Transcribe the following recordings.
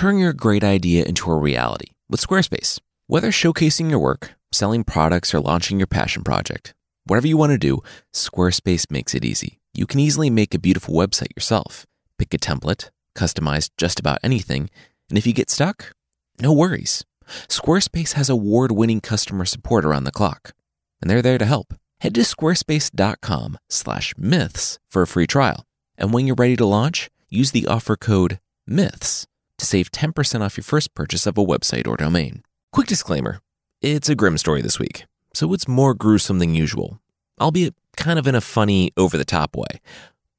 Turn your great idea into a reality with Squarespace. Whether showcasing your work, selling products, or launching your passion project, whatever you want to do, Squarespace makes it easy. You can easily make a beautiful website yourself. Pick a template, customize just about anything, and if you get stuck, no worries. Squarespace has award winning customer support around the clock, and they're there to help. Head to squarespace.com slash myths for a free trial. And when you're ready to launch, use the offer code MYTHS to save 10% off your first purchase of a website or domain. Quick disclaimer it's a grim story this week, so it's more gruesome than usual, albeit kind of in a funny, over the top way.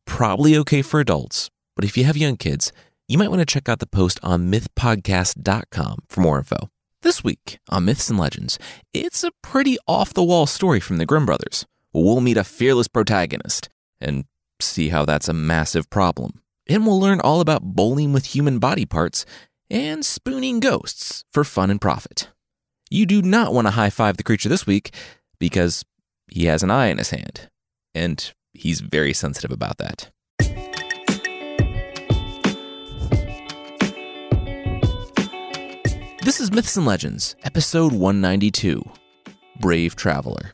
Probably okay for adults, but if you have young kids, you might want to check out the post on mythpodcast.com for more info. This week on Myths and Legends, it's a pretty off the wall story from the Grimm brothers. We'll meet a fearless protagonist and see how that's a massive problem. And we'll learn all about bowling with human body parts and spooning ghosts for fun and profit. You do not want to high five the creature this week because he has an eye in his hand, and he's very sensitive about that. This is Myths and Legends, episode 192 Brave Traveler.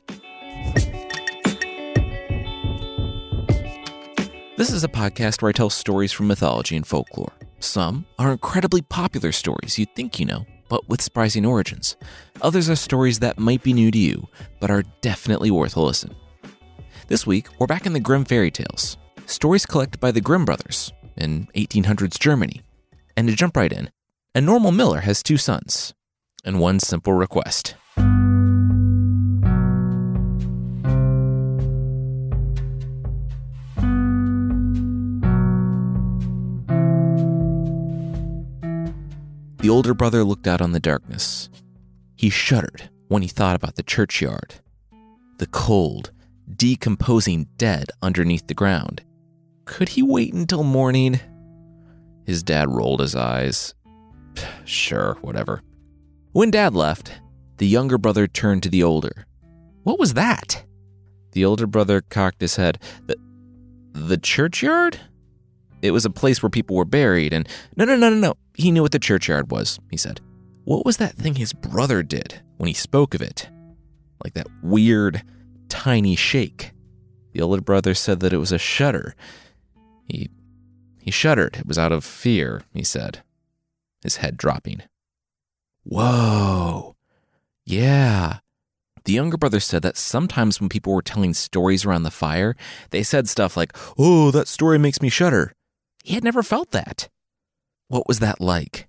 This is a podcast where I tell stories from mythology and folklore. Some are incredibly popular stories you'd think you know, but with surprising origins. Others are stories that might be new to you, but are definitely worth a listen. This week, we're back in the Grimm fairy tales, stories collected by the Grimm brothers in 1800s Germany. And to jump right in, a normal miller has two sons, and one simple request. The older brother looked out on the darkness. He shuddered when he thought about the churchyard, the cold, decomposing dead underneath the ground. Could he wait until morning? His dad rolled his eyes. Sure, whatever. When dad left, the younger brother turned to the older. What was that? The older brother cocked his head. The, the churchyard? It was a place where people were buried, and no, no, no, no, no. He knew what the churchyard was, he said. What was that thing his brother did when he spoke of it? Like that weird, tiny shake. The older brother said that it was a shudder. He he shuddered. It was out of fear, he said, his head dropping. Whoa. Yeah. The younger brother said that sometimes when people were telling stories around the fire, they said stuff like, Oh, that story makes me shudder. He had never felt that. What was that like?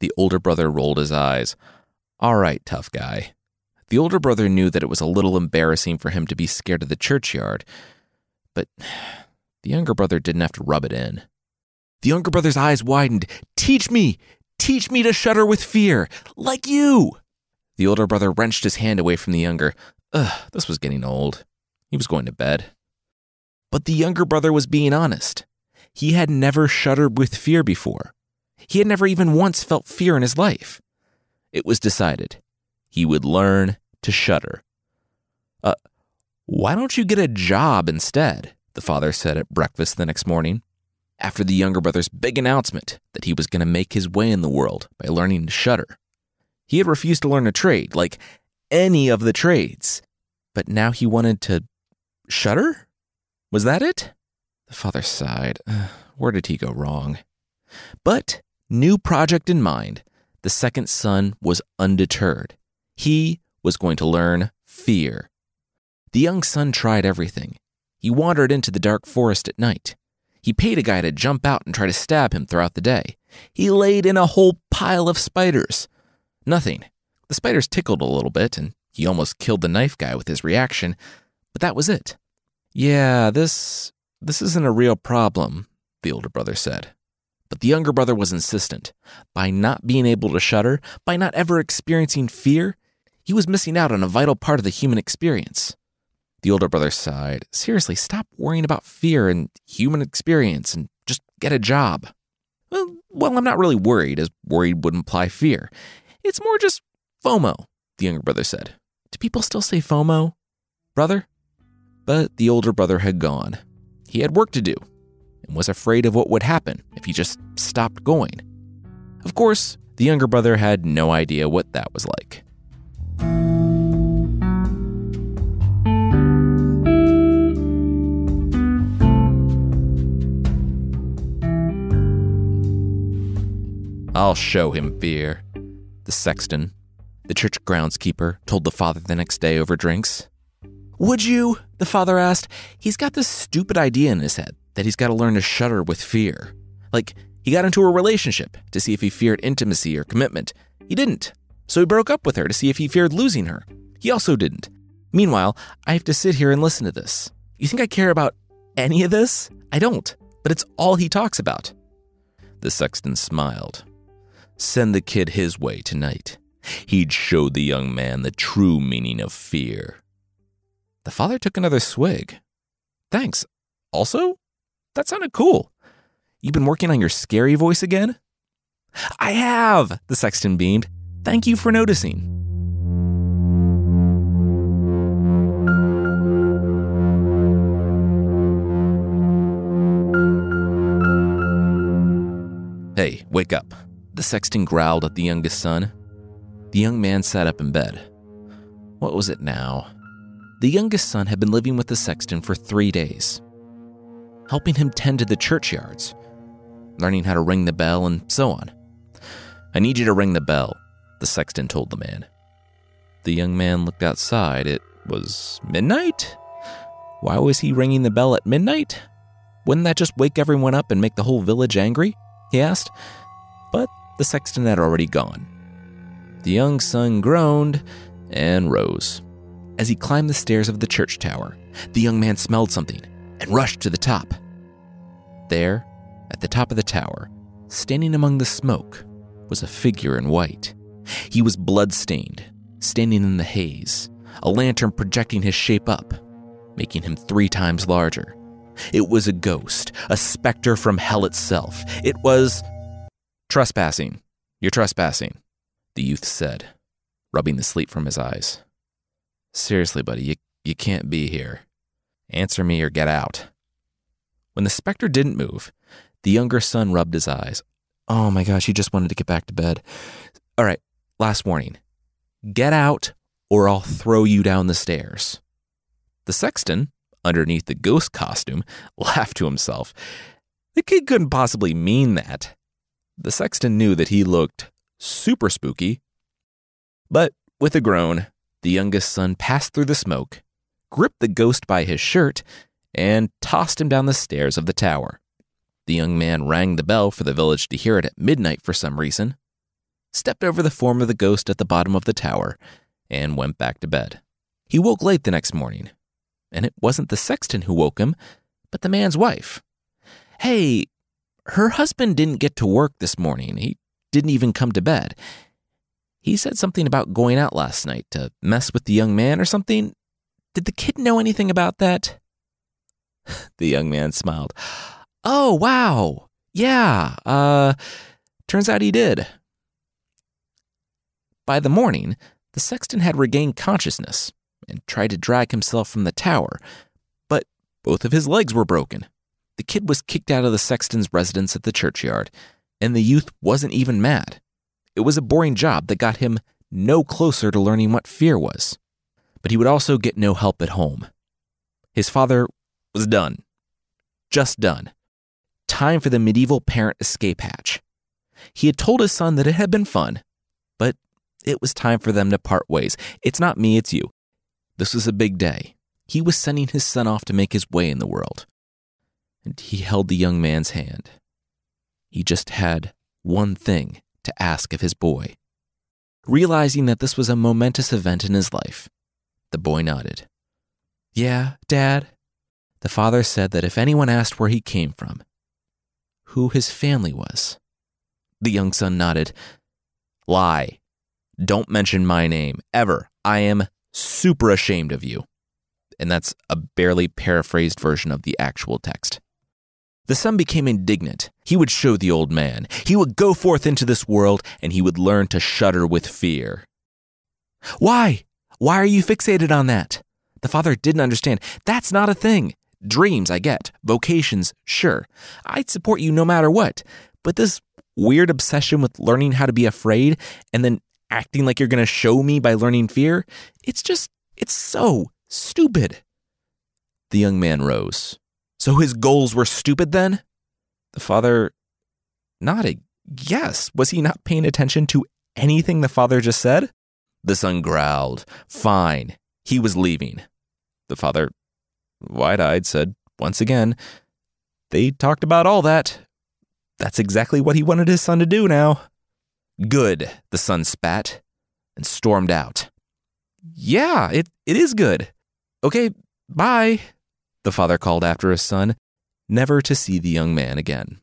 The older brother rolled his eyes. All right, tough guy. The older brother knew that it was a little embarrassing for him to be scared of the churchyard, but the younger brother didn't have to rub it in. The younger brother's eyes widened. Teach me! Teach me to shudder with fear, like you! The older brother wrenched his hand away from the younger. Ugh, this was getting old. He was going to bed. But the younger brother was being honest. He had never shuddered with fear before. He had never even once felt fear in his life. It was decided he would learn to shudder. Uh, why don't you get a job instead? The father said at breakfast the next morning after the younger brother's big announcement that he was going to make his way in the world by learning to shudder. He had refused to learn a trade, like any of the trades, but now he wanted to shudder? Was that it? The father sighed. Where did he go wrong? But, new project in mind, the second son was undeterred. He was going to learn fear. The young son tried everything. He wandered into the dark forest at night. He paid a guy to jump out and try to stab him throughout the day. He laid in a whole pile of spiders. Nothing. The spiders tickled a little bit, and he almost killed the knife guy with his reaction, but that was it. Yeah, this this isn't a real problem, the older brother said. But the younger brother was insistent. By not being able to shudder, by not ever experiencing fear, he was missing out on a vital part of the human experience. The older brother sighed. Seriously, stop worrying about fear and human experience and just get a job. Well, well, I'm not really worried, as worried would imply fear. It's more just FOMO, the younger brother said. Do people still say FOMO? Brother? But the older brother had gone. He had work to do and was afraid of what would happen if he just stopped going. Of course, the younger brother had no idea what that was like. I'll show him fear, the sexton, the church groundskeeper, told the father the next day over drinks. Would you? The father asked. He's got this stupid idea in his head that he's got to learn to shudder with fear. Like, he got into a relationship to see if he feared intimacy or commitment. He didn't. So he broke up with her to see if he feared losing her. He also didn't. Meanwhile, I have to sit here and listen to this. You think I care about any of this? I don't, but it's all he talks about. The sexton smiled. Send the kid his way tonight. He'd show the young man the true meaning of fear. The father took another swig. Thanks. Also, that sounded cool. You've been working on your scary voice again? I have, the sexton beamed. Thank you for noticing. Hey, wake up. The sexton growled at the youngest son. The young man sat up in bed. What was it now? The youngest son had been living with the sexton for three days, helping him tend to the churchyards, learning how to ring the bell, and so on. I need you to ring the bell, the sexton told the man. The young man looked outside. It was midnight? Why was he ringing the bell at midnight? Wouldn't that just wake everyone up and make the whole village angry? He asked. But the sexton had already gone. The young son groaned and rose. As he climbed the stairs of the church tower, the young man smelled something and rushed to the top. There, at the top of the tower, standing among the smoke, was a figure in white. He was blood-stained, standing in the haze, a lantern projecting his shape up, making him three times larger. It was a ghost, a specter from hell itself. It was. Trespassing. You're trespassing, the youth said, rubbing the sleep from his eyes. Seriously, buddy, you, you can't be here. Answer me or get out. When the specter didn't move, the younger son rubbed his eyes. Oh my gosh, he just wanted to get back to bed. All right, last warning get out or I'll throw you down the stairs. The sexton, underneath the ghost costume, laughed to himself. The kid couldn't possibly mean that. The sexton knew that he looked super spooky. But with a groan, the youngest son passed through the smoke, gripped the ghost by his shirt, and tossed him down the stairs of the tower. The young man rang the bell for the village to hear it at midnight for some reason, stepped over the form of the ghost at the bottom of the tower, and went back to bed. He woke late the next morning, and it wasn't the sexton who woke him, but the man's wife. Hey, her husband didn't get to work this morning. He didn't even come to bed. He said something about going out last night to mess with the young man or something. Did the kid know anything about that? the young man smiled. Oh, wow. Yeah, uh, turns out he did. By the morning, the sexton had regained consciousness and tried to drag himself from the tower, but both of his legs were broken. The kid was kicked out of the sexton's residence at the churchyard, and the youth wasn't even mad. It was a boring job that got him no closer to learning what fear was. But he would also get no help at home. His father was done. Just done. Time for the medieval parent escape hatch. He had told his son that it had been fun, but it was time for them to part ways. It's not me, it's you. This was a big day. He was sending his son off to make his way in the world. And he held the young man's hand. He just had one thing to ask of his boy. Realizing that this was a momentous event in his life, the boy nodded. Yeah, Dad. The father said that if anyone asked where he came from, who his family was, the young son nodded. Lie. Don't mention my name, ever. I am super ashamed of you. And that's a barely paraphrased version of the actual text. The son became indignant. He would show the old man. He would go forth into this world and he would learn to shudder with fear. Why? Why are you fixated on that? The father didn't understand. That's not a thing. Dreams, I get. Vocations, sure. I'd support you no matter what. But this weird obsession with learning how to be afraid and then acting like you're going to show me by learning fear. It's just, it's so stupid. The young man rose. So his goals were stupid then? The father nodded. Yes. Was he not paying attention to anything the father just said? The son growled. Fine. He was leaving. The father, wide eyed, said once again, They talked about all that. That's exactly what he wanted his son to do now. Good, the son spat and stormed out. Yeah, it, it is good. Okay, bye, the father called after his son, never to see the young man again.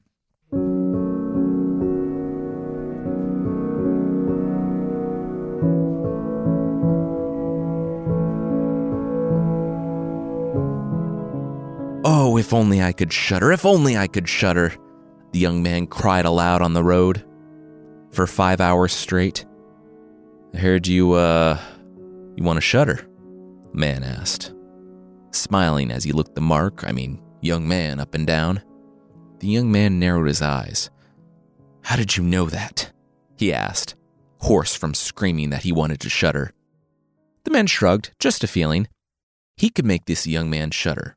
If only I could shudder, if only I could shudder, the young man cried aloud on the road. For five hours straight. I heard you, uh, you want to shudder? Man asked, smiling as he looked the mark, I mean, young man, up and down. The young man narrowed his eyes. How did you know that? he asked, hoarse from screaming that he wanted to shudder. The man shrugged, just a feeling. He could make this young man shudder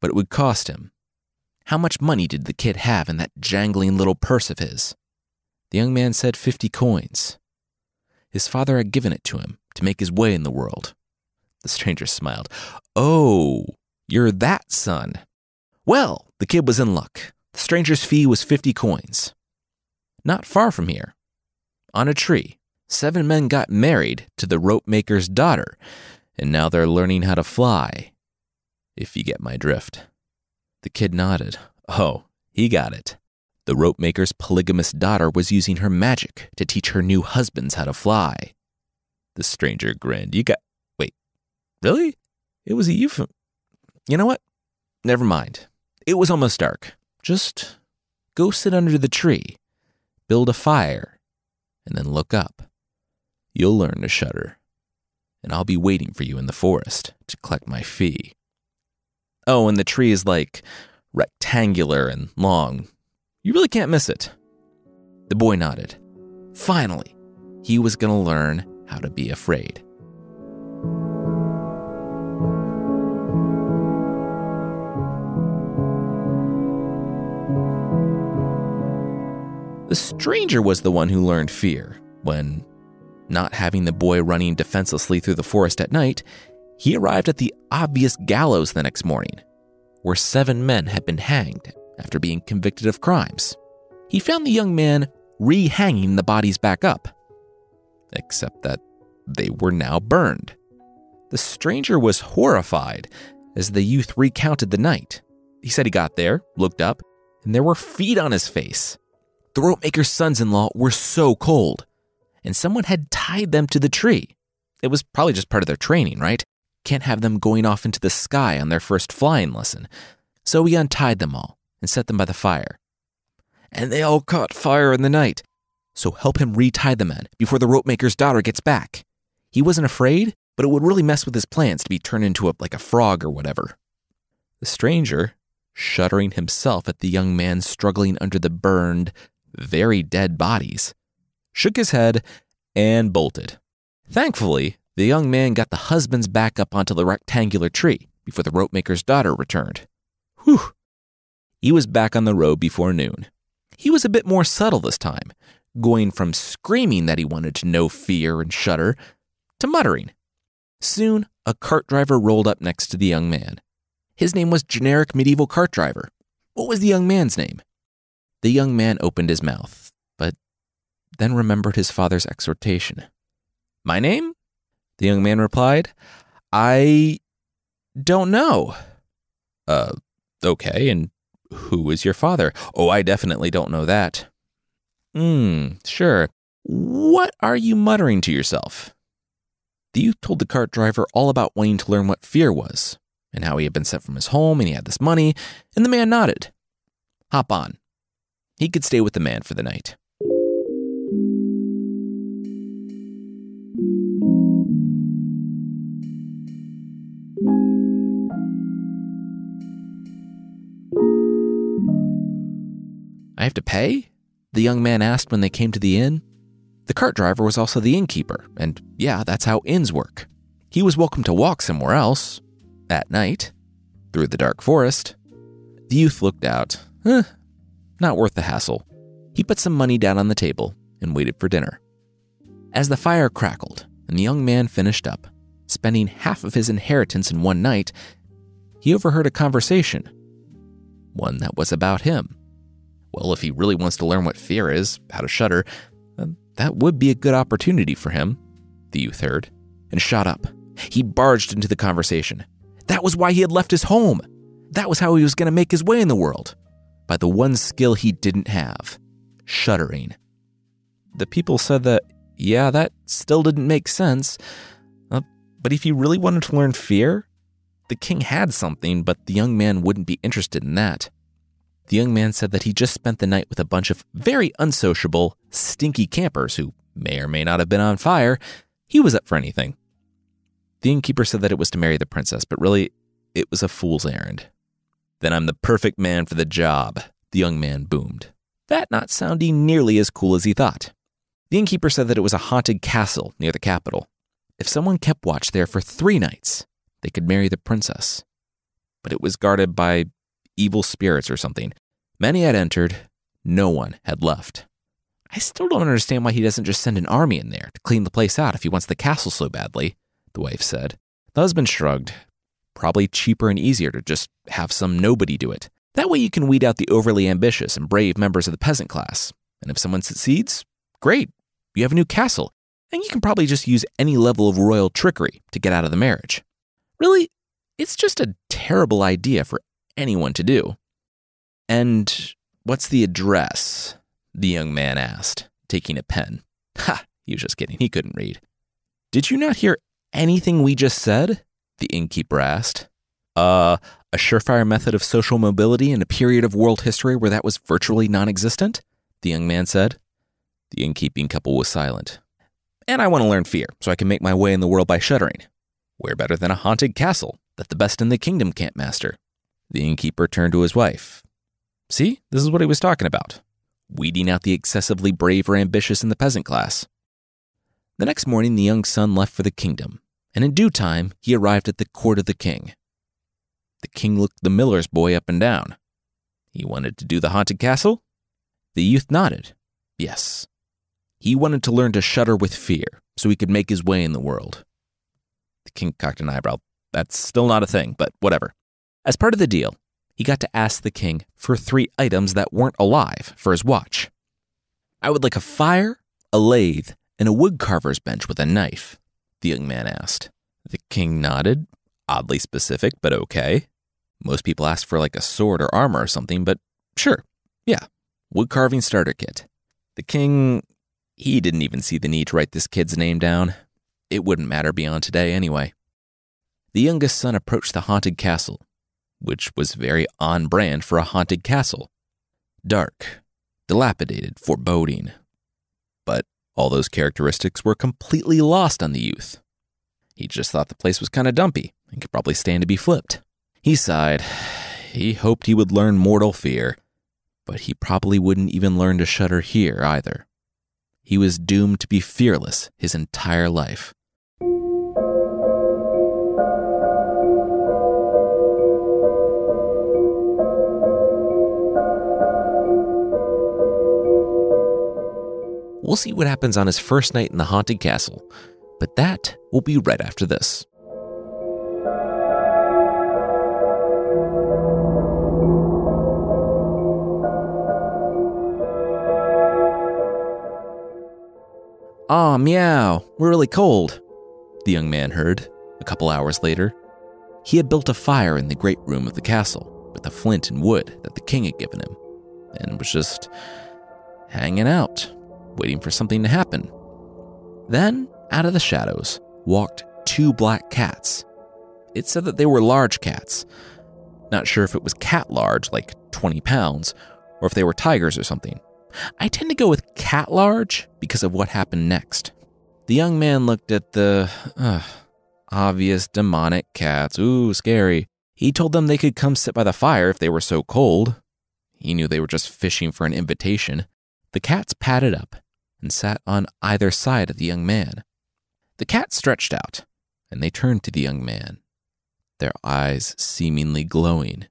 but it would cost him. How much money did the kid have in that jangling little purse of his? The young man said fifty coins. His father had given it to him to make his way in the world. The stranger smiled. Oh, you're that son. Well, the kid was in luck. The stranger's fee was fifty coins. Not far from here, on a tree, seven men got married to the rope maker's daughter, and now they're learning how to fly if you get my drift. The kid nodded. Oh, he got it. The rope maker's polygamous daughter was using her magic to teach her new husbands how to fly. The stranger grinned. You got. Wait, really? It was a euphemism. You know what? Never mind. It was almost dark. Just go sit under the tree, build a fire, and then look up. You'll learn to shudder. And I'll be waiting for you in the forest to collect my fee. Oh, and the tree is like rectangular and long. You really can't miss it. The boy nodded. Finally, he was going to learn how to be afraid. The stranger was the one who learned fear when, not having the boy running defenselessly through the forest at night, he arrived at the obvious gallows the next morning, where seven men had been hanged after being convicted of crimes. He found the young man rehanging the bodies back up, except that they were now burned. The stranger was horrified as the youth recounted the night. He said he got there, looked up, and there were feet on his face. The rope maker's sons in law were so cold, and someone had tied them to the tree. It was probably just part of their training, right? Can't have them going off into the sky on their first flying lesson. So we untied them all and set them by the fire. And they all caught fire in the night. So help him retie the men before the rope maker's daughter gets back. He wasn't afraid, but it would really mess with his plans to be turned into a, like a frog or whatever. The stranger, shuddering himself at the young man struggling under the burned, very dead bodies, shook his head and bolted. Thankfully, the young man got the husbands back up onto the rectangular tree before the rope maker's daughter returned. Whew! He was back on the road before noon. He was a bit more subtle this time, going from screaming that he wanted to know fear and shudder to muttering. Soon, a cart driver rolled up next to the young man. His name was Generic Medieval Cart Driver. What was the young man's name? The young man opened his mouth, but then remembered his father's exhortation. My name? The young man replied, I don't know. Uh, okay, and who is your father? Oh, I definitely don't know that. Hmm, sure. What are you muttering to yourself? The youth told the cart driver all about wanting to learn what fear was, and how he had been sent from his home and he had this money, and the man nodded. Hop on. He could stay with the man for the night. Have to pay? the young man asked when they came to the inn. The cart driver was also the innkeeper, and yeah, that's how inns work. He was welcome to walk somewhere else, at night, through the dark forest. The youth looked out. Eh, not worth the hassle. He put some money down on the table and waited for dinner. As the fire crackled and the young man finished up, spending half of his inheritance in one night, he overheard a conversation. One that was about him. Well, if he really wants to learn what fear is, how to shudder, that would be a good opportunity for him, the youth heard, and shot up. He barged into the conversation. That was why he had left his home. That was how he was going to make his way in the world. By the one skill he didn't have shuddering. The people said that, yeah, that still didn't make sense. Uh, but if he really wanted to learn fear, the king had something, but the young man wouldn't be interested in that. The young man said that he just spent the night with a bunch of very unsociable, stinky campers who may or may not have been on fire. He was up for anything. The innkeeper said that it was to marry the princess, but really, it was a fool's errand. Then I'm the perfect man for the job, the young man boomed. That not sounding nearly as cool as he thought. The innkeeper said that it was a haunted castle near the capital. If someone kept watch there for three nights, they could marry the princess. But it was guarded by evil spirits or something. Many had entered, no one had left. I still don't understand why he doesn't just send an army in there to clean the place out if he wants the castle so badly, the wife said. The husband shrugged. Probably cheaper and easier to just have some nobody do it. That way you can weed out the overly ambitious and brave members of the peasant class. And if someone succeeds, great, you have a new castle, and you can probably just use any level of royal trickery to get out of the marriage. Really, it's just a terrible idea for anyone to do. And what's the address? The young man asked, taking a pen. Ha, he was just kidding. He couldn't read. Did you not hear anything we just said? The innkeeper asked. Uh, a surefire method of social mobility in a period of world history where that was virtually non existent? The young man said. The innkeeping couple was silent. And I want to learn fear so I can make my way in the world by shuddering. Where better than a haunted castle that the best in the kingdom can't master? The innkeeper turned to his wife. See, this is what he was talking about weeding out the excessively brave or ambitious in the peasant class. The next morning, the young son left for the kingdom, and in due time, he arrived at the court of the king. The king looked the miller's boy up and down. He wanted to do the haunted castle? The youth nodded. Yes. He wanted to learn to shudder with fear so he could make his way in the world. The king cocked an eyebrow. That's still not a thing, but whatever. As part of the deal, he got to ask the king for three items that weren't alive for his watch. I would like a fire, a lathe, and a woodcarver's bench with a knife, the young man asked. The king nodded, oddly specific, but okay. Most people ask for like a sword or armor or something, but sure, yeah, woodcarving starter kit. The king, he didn't even see the need to write this kid's name down. It wouldn't matter beyond today anyway. The youngest son approached the haunted castle which was very on brand for a haunted castle. Dark, dilapidated, foreboding. But all those characteristics were completely lost on the youth. He just thought the place was kind of dumpy and could probably stand to be flipped. He sighed. He hoped he would learn mortal fear, but he probably wouldn't even learn to shudder here either. He was doomed to be fearless his entire life. We'll see what happens on his first night in the haunted castle, but that will be right after this. Aw, oh, meow, we're really cold, the young man heard a couple hours later. He had built a fire in the great room of the castle with the flint and wood that the king had given him, and was just hanging out waiting for something to happen. Then, out of the shadows, walked two black cats. It said that they were large cats. Not sure if it was cat large, like 20 pounds, or if they were tigers or something. I tend to go with cat large because of what happened next. The young man looked at the uh, obvious demonic cats. Ooh, scary. He told them they could come sit by the fire if they were so cold. He knew they were just fishing for an invitation. The cats padded up and sat on either side of the young man. The cat stretched out, and they turned to the young man, their eyes seemingly glowing.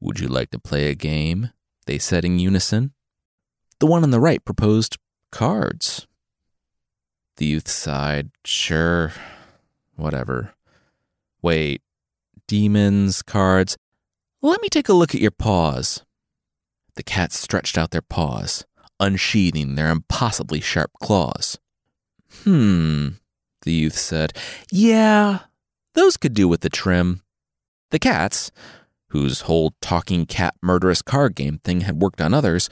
Would you like to play a game? They said in unison. The one on the right proposed cards. The youth sighed. Sure, whatever. Wait, demons, cards. Let me take a look at your paws. The cats stretched out their paws, unsheathing their impossibly sharp claws. Hmm, the youth said. Yeah, those could do with the trim. The cats, whose whole talking cat murderous card game thing had worked on others,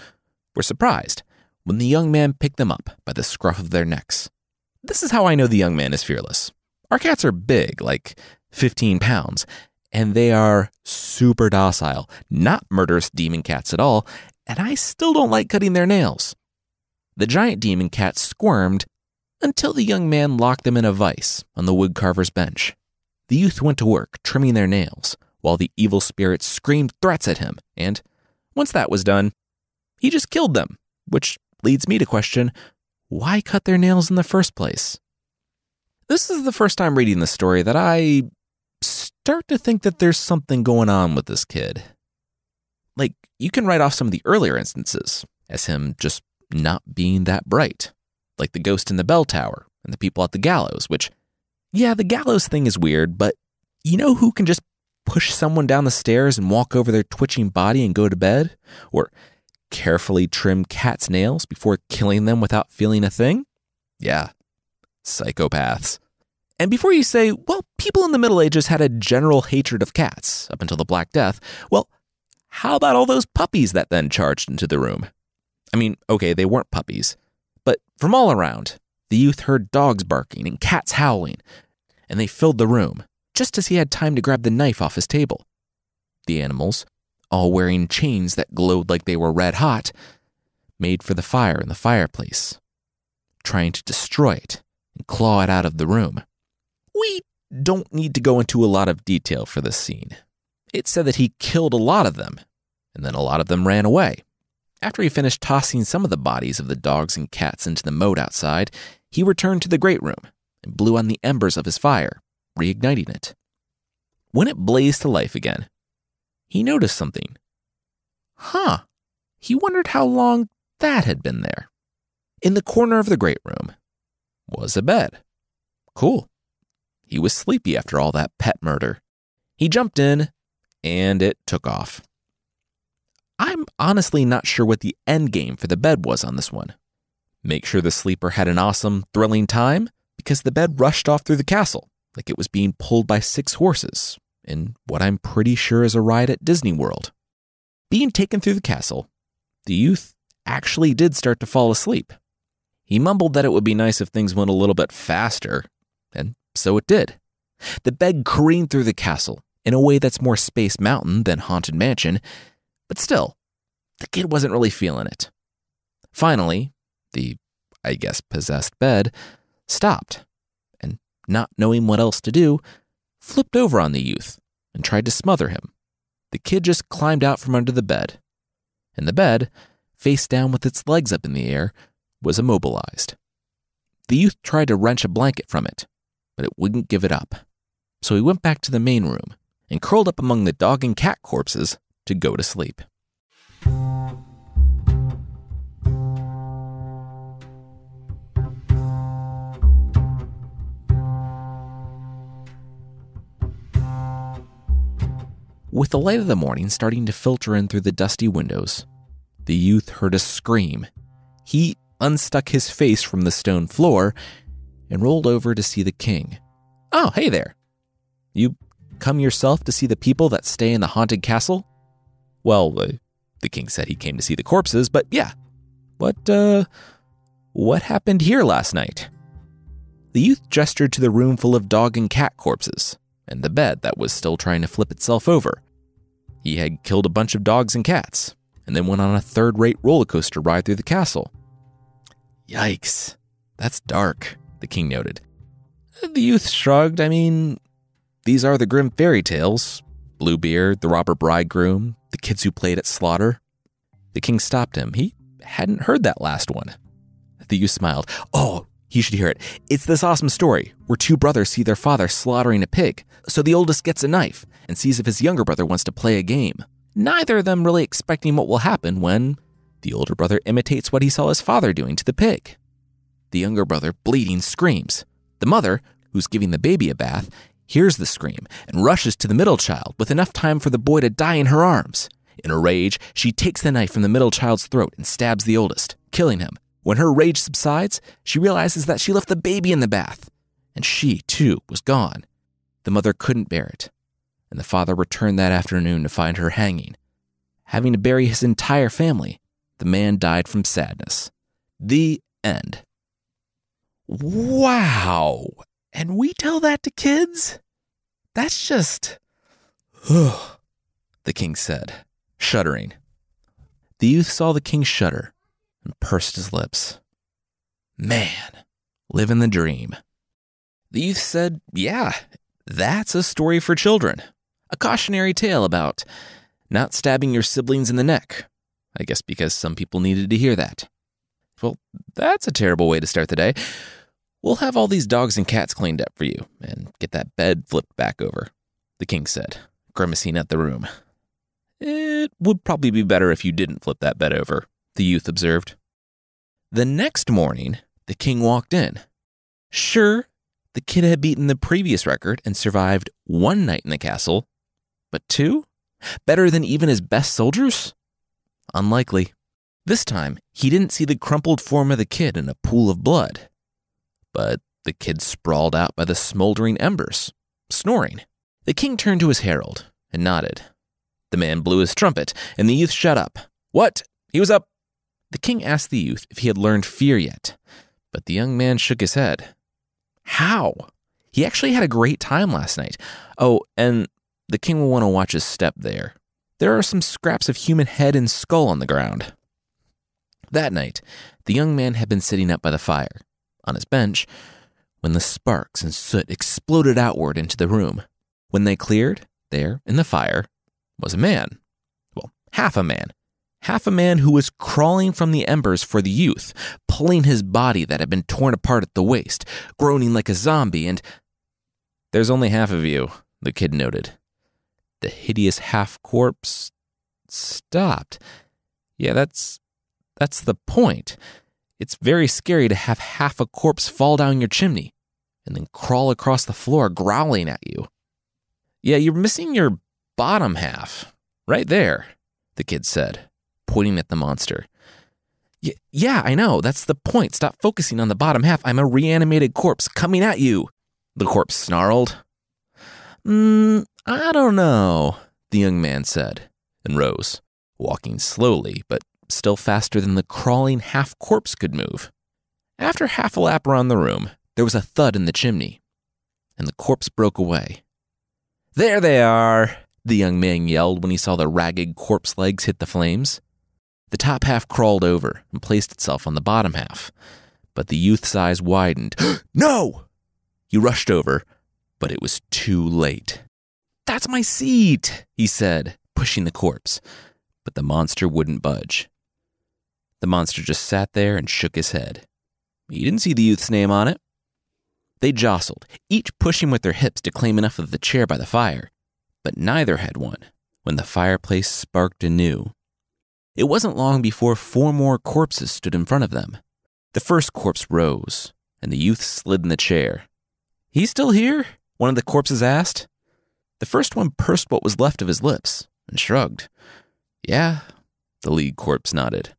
were surprised when the young man picked them up by the scruff of their necks. This is how I know the young man is fearless. Our cats are big, like 15 pounds, and they are super docile, not murderous demon cats at all, and I still don't like cutting their nails. The giant demon cat squirmed until the young man locked them in a vise on the woodcarver's bench. The youth went to work trimming their nails, while the evil spirits screamed threats at him, and once that was done, he just killed them, which leads me to question why cut their nails in the first place? This is the first time reading the story that I start to think that there's something going on with this kid. You can write off some of the earlier instances as him just not being that bright, like the ghost in the bell tower and the people at the gallows, which, yeah, the gallows thing is weird, but you know who can just push someone down the stairs and walk over their twitching body and go to bed? Or carefully trim cat's nails before killing them without feeling a thing? Yeah, psychopaths. And before you say, well, people in the Middle Ages had a general hatred of cats up until the Black Death, well, how about all those puppies that then charged into the room? I mean, okay, they weren't puppies, but from all around, the youth heard dogs barking and cats howling, and they filled the room just as he had time to grab the knife off his table. The animals, all wearing chains that glowed like they were red hot, made for the fire in the fireplace, trying to destroy it and claw it out of the room. We don't need to go into a lot of detail for this scene. It said that he killed a lot of them, and then a lot of them ran away. After he finished tossing some of the bodies of the dogs and cats into the moat outside, he returned to the great room and blew on the embers of his fire reigniting it. When it blazed to life again, he noticed something. Huh. He wondered how long that had been there. In the corner of the great room was a bed. Cool. He was sleepy after all that pet murder. He jumped in, and it took off. I'm honestly not sure what the end game for the bed was on this one. Make sure the sleeper had an awesome, thrilling time because the bed rushed off through the castle like it was being pulled by six horses in what I'm pretty sure is a ride at Disney World. Being taken through the castle, the youth actually did start to fall asleep. He mumbled that it would be nice if things went a little bit faster, and so it did. The bed careened through the castle in a way that's more Space Mountain than Haunted Mansion, but still, the kid wasn't really feeling it. Finally, the, I guess, possessed bed stopped and, not knowing what else to do, flipped over on the youth and tried to smother him. The kid just climbed out from under the bed, and the bed, face down with its legs up in the air, was immobilized. The youth tried to wrench a blanket from it, but it wouldn't give it up. So he went back to the main room and curled up among the dog and cat corpses to go to sleep. With the light of the morning starting to filter in through the dusty windows, the youth heard a scream. He unstuck his face from the stone floor and rolled over to see the king. Oh, hey there. You come yourself to see the people that stay in the haunted castle? Well, the king said he came to see the corpses, but yeah. What, uh, what happened here last night? The youth gestured to the room full of dog and cat corpses and the bed that was still trying to flip itself over. He had killed a bunch of dogs and cats, and then went on a third rate roller coaster ride through the castle. Yikes, that's dark, the king noted. The youth shrugged. I mean, these are the Grimm fairy tales Bluebeard, the robber bridegroom, the kids who played at slaughter. The king stopped him. He hadn't heard that last one. The youth smiled. Oh, he should hear it. It's this awesome story where two brothers see their father slaughtering a pig. So the oldest gets a knife and sees if his younger brother wants to play a game. Neither of them really expecting what will happen when the older brother imitates what he saw his father doing to the pig. The younger brother, bleeding, screams. The mother, who's giving the baby a bath, hears the scream and rushes to the middle child with enough time for the boy to die in her arms. In a rage, she takes the knife from the middle child's throat and stabs the oldest, killing him. When her rage subsides, she realizes that she left the baby in the bath, and she, too, was gone. The mother couldn't bear it, and the father returned that afternoon to find her hanging. Having to bury his entire family, the man died from sadness. The end. Wow. And we tell that to kids? That's just. Ugh, the king said, shuddering. The youth saw the king shudder and pursed his lips. Man, living the dream. The youth said, Yeah, that's a story for children. A cautionary tale about not stabbing your siblings in the neck. I guess because some people needed to hear that. Well, that's a terrible way to start the day. We'll have all these dogs and cats cleaned up for you and get that bed flipped back over, the king said, grimacing at the room. It would probably be better if you didn't flip that bed over, the youth observed. The next morning, the king walked in. Sure, the kid had beaten the previous record and survived one night in the castle, but two? Better than even his best soldiers? Unlikely. This time, he didn't see the crumpled form of the kid in a pool of blood but the kid sprawled out by the smoldering embers, snoring. The king turned to his herald and nodded. The man blew his trumpet, and the youth shut up. What? He was up. The king asked the youth if he had learned fear yet, but the young man shook his head. How? He actually had a great time last night. Oh, and the king will want to watch his step there. There are some scraps of human head and skull on the ground. That night, the young man had been sitting up by the fire, on his bench when the sparks and soot exploded outward into the room. When they cleared, there, in the fire, was a man. Well, half a man. Half a man who was crawling from the embers for the youth, pulling his body that had been torn apart at the waist, groaning like a zombie, and. There's only half of you, the kid noted. The hideous half corpse stopped. Yeah, that's. that's the point. It's very scary to have half a corpse fall down your chimney and then crawl across the floor growling at you. Yeah, you're missing your bottom half. Right there, the kid said, pointing at the monster. Y- yeah, I know. That's the point. Stop focusing on the bottom half. I'm a reanimated corpse coming at you. The corpse snarled. Mm, I don't know, the young man said, and rose, walking slowly but still faster than the crawling half corpse could move. After half a lap around the room, there was a thud in the chimney, and the corpse broke away. There they are, the young man yelled when he saw the ragged corpse legs hit the flames. The top half crawled over and placed itself on the bottom half, but the youth's eyes widened. no! He rushed over, but it was too late. That's my seat, he said, pushing the corpse, but the monster wouldn't budge. The monster just sat there and shook his head. He didn't see the youth's name on it. They jostled, each pushing with their hips to claim enough of the chair by the fire, but neither had won when the fireplace sparked anew. It wasn't long before four more corpses stood in front of them. The first corpse rose, and the youth slid in the chair. He's still here? One of the corpses asked. The first one pursed what was left of his lips and shrugged. Yeah, the lead corpse nodded.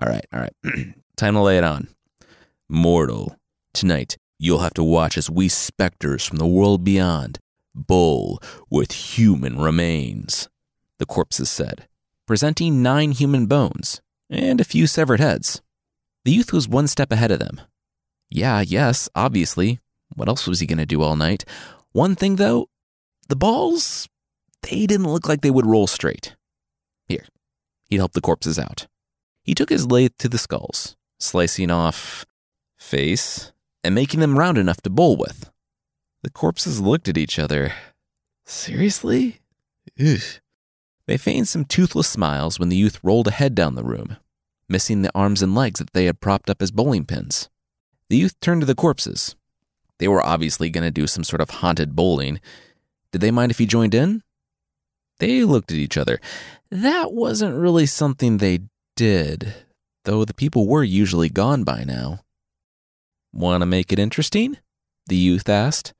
All right, all right. Time to lay it on. Mortal, tonight you'll have to watch as we specters from the world beyond bull with human remains, the corpses said, presenting nine human bones and a few severed heads. The youth was one step ahead of them. Yeah, yes, obviously. What else was he going to do all night? One thing, though, the balls, they didn't look like they would roll straight. Here, he'd help the corpses out. He took his lathe to the skulls, slicing off face and making them round enough to bowl with. The corpses looked at each other. Seriously? Ugh. They feigned some toothless smiles when the youth rolled a head down the room, missing the arms and legs that they had propped up as bowling pins. The youth turned to the corpses. They were obviously going to do some sort of haunted bowling. Did they mind if he joined in? They looked at each other. That wasn't really something they did, though the people were usually gone by now. Want to make it interesting? The youth asked,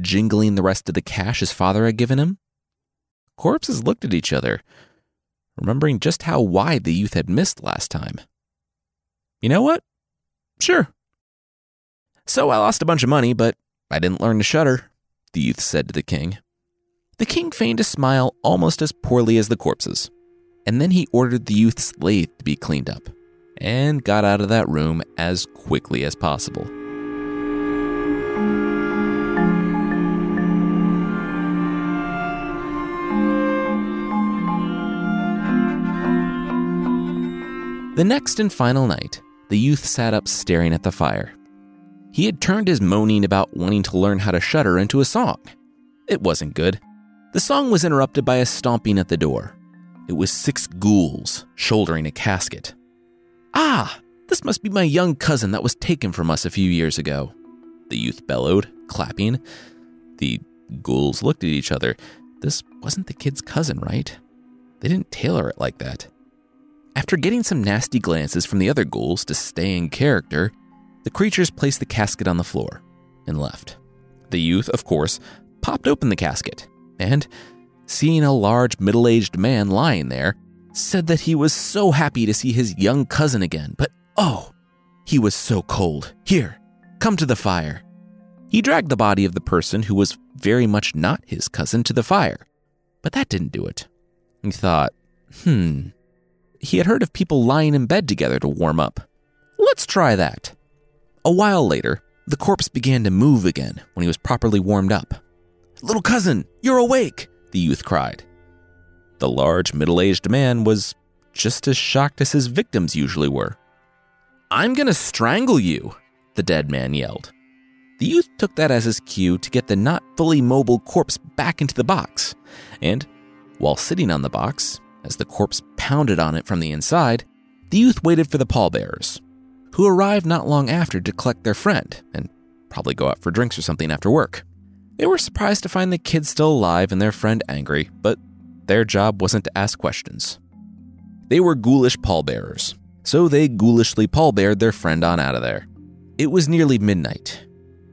jingling the rest of the cash his father had given him. Corpses looked at each other, remembering just how wide the youth had missed last time. You know what? Sure. So I lost a bunch of money, but I didn't learn to shudder, the youth said to the king. The king feigned a smile almost as poorly as the corpses, and then he ordered the youth's lathe to be cleaned up and got out of that room as quickly as possible. The next and final night, the youth sat up staring at the fire. He had turned his moaning about wanting to learn how to shudder into a song. It wasn't good. The song was interrupted by a stomping at the door. It was six ghouls shouldering a casket. Ah, this must be my young cousin that was taken from us a few years ago. The youth bellowed, clapping. The ghouls looked at each other. This wasn't the kid's cousin, right? They didn't tailor it like that. After getting some nasty glances from the other ghouls to stay in character, the creatures placed the casket on the floor and left. The youth, of course, popped open the casket and, seeing a large middle aged man lying there, said that he was so happy to see his young cousin again, but oh, he was so cold. Here, come to the fire. He dragged the body of the person who was very much not his cousin to the fire, but that didn't do it. He thought, hmm, he had heard of people lying in bed together to warm up. Let's try that. A while later, the corpse began to move again when he was properly warmed up. Little cousin, you're awake, the youth cried. The large, middle aged man was just as shocked as his victims usually were. I'm gonna strangle you, the dead man yelled. The youth took that as his cue to get the not fully mobile corpse back into the box, and while sitting on the box, as the corpse pounded on it from the inside, the youth waited for the pallbearers, who arrived not long after to collect their friend and probably go out for drinks or something after work. They were surprised to find the kid still alive and their friend angry, but their job wasn't to ask questions. They were ghoulish pallbearers, so they ghoulishly pallbeared their friend on out of there. It was nearly midnight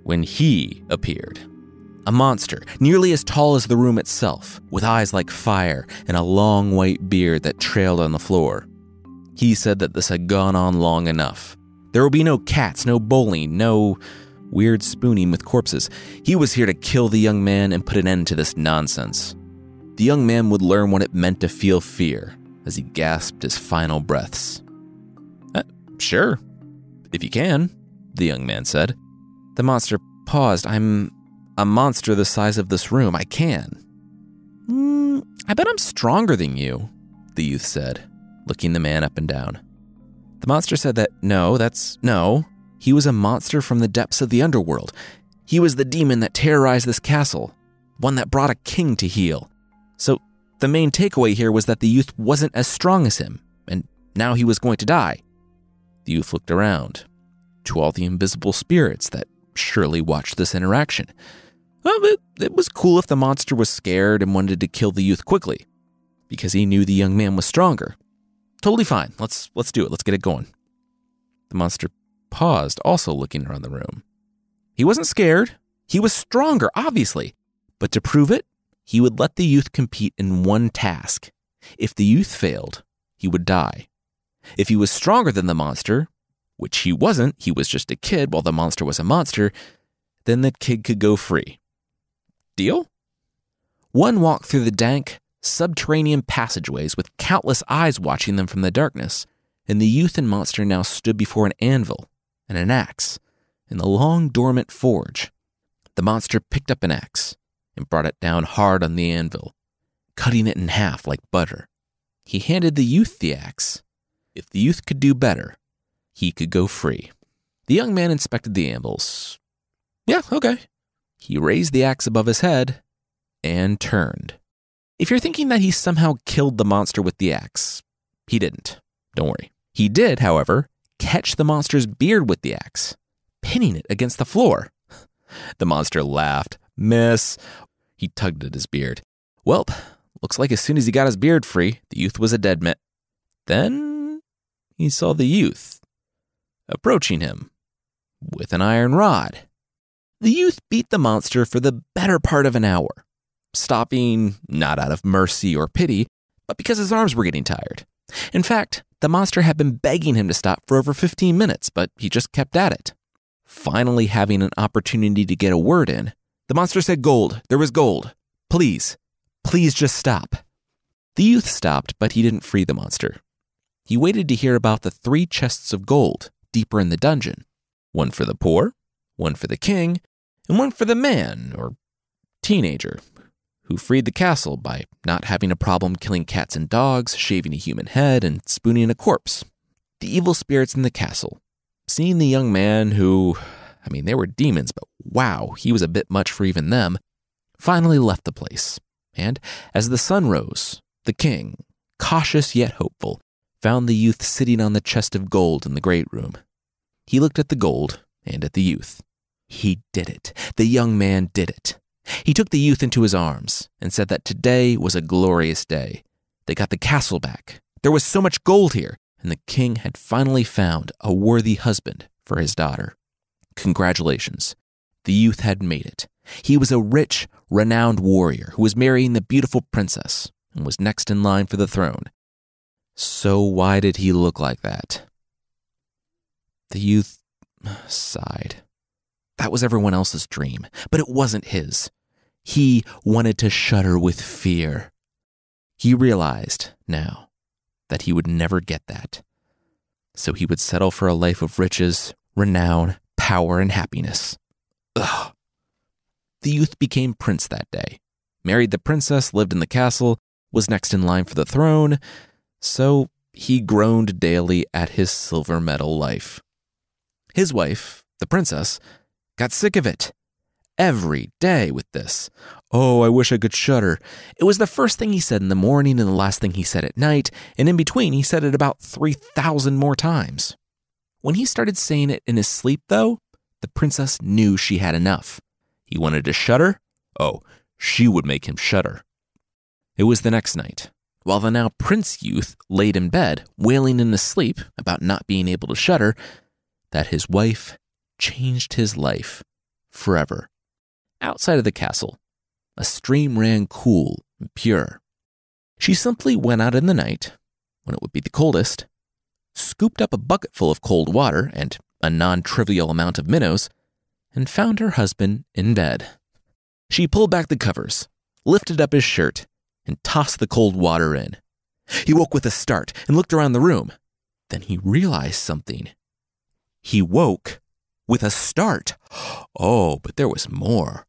when he appeared. A monster, nearly as tall as the room itself, with eyes like fire and a long white beard that trailed on the floor. He said that this had gone on long enough. There would be no cats, no bowling, no weird spooning with corpses. He was here to kill the young man and put an end to this nonsense. The young man would learn what it meant to feel fear as he gasped his final breaths. Uh, sure, if you can, the young man said. The monster paused. I'm a monster the size of this room. I can. Mm, I bet I'm stronger than you, the youth said, looking the man up and down. The monster said that no, that's no. He was a monster from the depths of the underworld. He was the demon that terrorized this castle, one that brought a king to heel. So the main takeaway here was that the youth wasn't as strong as him, and now he was going to die. The youth looked around to all the invisible spirits that surely watched this interaction. Well, it, it was cool if the monster was scared and wanted to kill the youth quickly, because he knew the young man was stronger. Totally fine. Let's let's do it. Let's get it going. The monster paused, also looking around the room. He wasn't scared. He was stronger, obviously. But to prove it, he would let the youth compete in one task. If the youth failed, he would die. If he was stronger than the monster, which he wasn't, he was just a kid while the monster was a monster, then the kid could go free. Deal? One walked through the dank, subterranean passageways with countless eyes watching them from the darkness, and the youth and monster now stood before an anvil and an axe in the long dormant forge. The monster picked up an axe and brought it down hard on the anvil, cutting it in half like butter. He handed the youth the axe. If the youth could do better, he could go free. The young man inspected the anvils. Yeah, okay. He raised the axe above his head and turned. If you're thinking that he somehow killed the monster with the axe, he didn't. Don't worry. He did, however, catch the monster's beard with the axe, pinning it against the floor. The monster laughed. Miss. He tugged at his beard. Welp, looks like as soon as he got his beard free, the youth was a dead man. Then he saw the youth approaching him with an iron rod. The youth beat the monster for the better part of an hour, stopping not out of mercy or pity, but because his arms were getting tired. In fact, the monster had been begging him to stop for over 15 minutes, but he just kept at it. Finally, having an opportunity to get a word in, the monster said, Gold, there was gold. Please, please just stop. The youth stopped, but he didn't free the monster. He waited to hear about the three chests of gold deeper in the dungeon one for the poor, one for the king, and one for the man or teenager who freed the castle by not having a problem killing cats and dogs, shaving a human head, and spooning a corpse. The evil spirits in the castle, seeing the young man who, I mean, they were demons, but wow, he was a bit much for even them, finally left the place. And as the sun rose, the king, cautious yet hopeful, found the youth sitting on the chest of gold in the great room. He looked at the gold and at the youth. He did it. The young man did it. He took the youth into his arms and said that today was a glorious day. They got the castle back. There was so much gold here, and the king had finally found a worthy husband for his daughter. Congratulations. The youth had made it. He was a rich, renowned warrior who was marrying the beautiful princess and was next in line for the throne. So why did he look like that? The youth sighed. That was everyone else's dream, but it wasn't his. He wanted to shudder with fear. He realized now that he would never get that. So he would settle for a life of riches, renown, power, and happiness. Ugh. The youth became prince that day, married the princess, lived in the castle, was next in line for the throne, so he groaned daily at his silver medal life. His wife, the princess, got sick of it. Every day with this. Oh, I wish I could shudder. It was the first thing he said in the morning and the last thing he said at night, and in between he said it about 3,000 more times. When he started saying it in his sleep, though, the princess knew she had enough. He wanted to shudder? Oh, she would make him shudder. It was the next night. While the now prince youth laid in bed, wailing in his sleep about not being able to shudder, that his wife changed his life forever. Outside of the castle, a stream ran cool and pure. She simply went out in the night, when it would be the coldest, scooped up a bucket full of cold water and a non trivial amount of minnows, and found her husband in bed. She pulled back the covers, lifted up his shirt, and tossed the cold water in. He woke with a start and looked around the room. Then he realized something. He woke with a start. Oh, but there was more.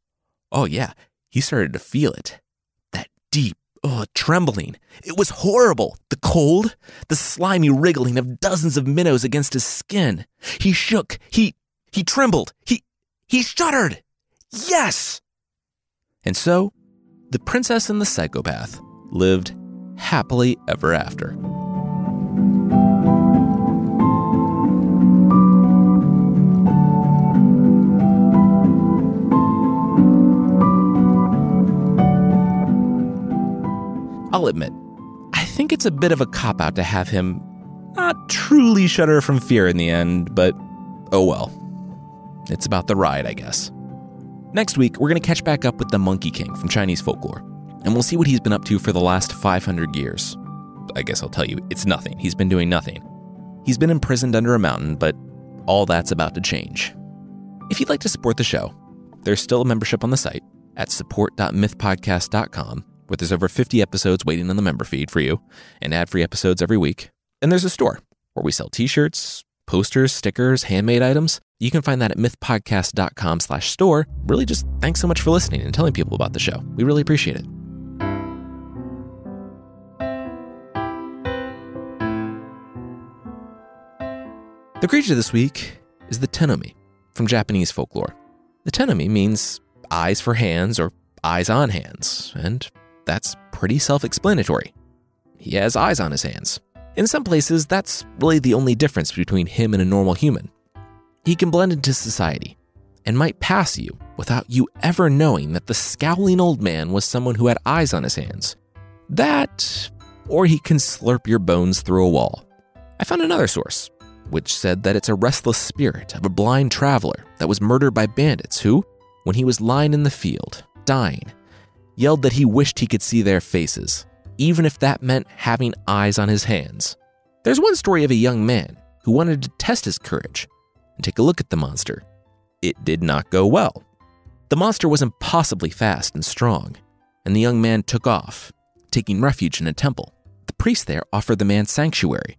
Oh, yeah, he started to feel it. That deep, oh, trembling. It was horrible. The cold, the slimy wriggling of dozens of minnows against his skin. He shook. He, he trembled. He, he shuddered. Yes! And so, the princess and the psychopath lived happily ever after. I'll admit, I think it's a bit of a cop out to have him not truly shudder from fear in the end, but oh well. It's about the ride, I guess. Next week, we're going to catch back up with the Monkey King from Chinese folklore, and we'll see what he's been up to for the last 500 years. I guess I'll tell you, it's nothing. He's been doing nothing. He's been imprisoned under a mountain, but all that's about to change. If you'd like to support the show, there's still a membership on the site at support.mythpodcast.com where there's over 50 episodes waiting on the member feed for you and ad free episodes every week. And there's a store where we sell t shirts, posters, stickers, handmade items. You can find that at mythpodcast.com slash store. Really just thanks so much for listening and telling people about the show. We really appreciate it. The creature this week is the Tenome from Japanese folklore. The Tenome means eyes for hands or eyes on hands, and that's pretty self explanatory. He has eyes on his hands. In some places, that's really the only difference between him and a normal human. He can blend into society and might pass you without you ever knowing that the scowling old man was someone who had eyes on his hands. That, or he can slurp your bones through a wall. I found another source, which said that it's a restless spirit of a blind traveler that was murdered by bandits who, when he was lying in the field, dying, yelled that he wished he could see their faces, even if that meant having eyes on his hands. There's one story of a young man who wanted to test his courage and take a look at the monster. It did not go well. The monster was impossibly fast and strong, and the young man took off, taking refuge in a temple. The priest there offered the man sanctuary,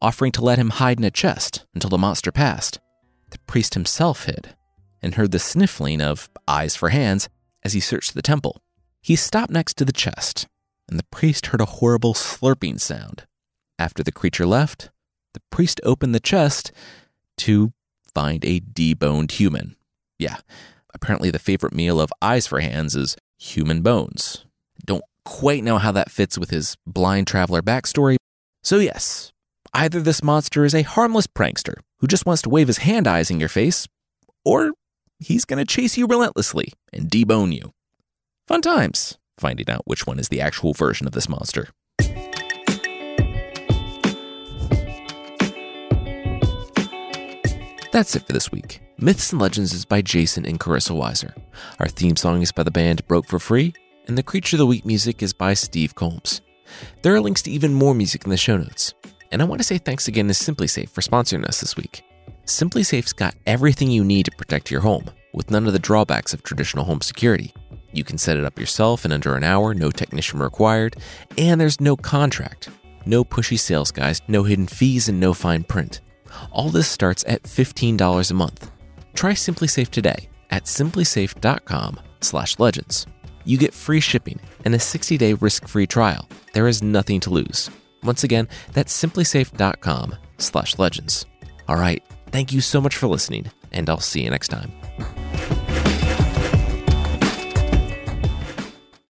offering to let him hide in a chest until the monster passed. The priest himself hid and heard the sniffling of eyes for hands as he searched the temple. He stopped next to the chest, and the priest heard a horrible slurping sound. After the creature left, the priest opened the chest to find a deboned human. Yeah, apparently the favorite meal of Eyes for Hands is human bones. Don't quite know how that fits with his blind traveler backstory. So, yes, either this monster is a harmless prankster who just wants to wave his hand eyes in your face, or he's going to chase you relentlessly and debone you. Fun times finding out which one is the actual version of this monster. That's it for this week. Myths and Legends is by Jason and Carissa Weiser. Our theme song is by the band Broke for Free, and the Creature of the Week music is by Steve Combs. There are links to even more music in the show notes. And I want to say thanks again to SimpliSafe for sponsoring us this week. SimpliSafe's got everything you need to protect your home, with none of the drawbacks of traditional home security. You can set it up yourself in under an hour, no technician required, and there's no contract, no pushy sales guys, no hidden fees, and no fine print. All this starts at $15 a month. Try SimpliSafe today at simplisafe.com/legends. You get free shipping and a 60-day risk-free trial. There is nothing to lose. Once again, that's simplisafe.com/legends. All right, thank you so much for listening, and I'll see you next time.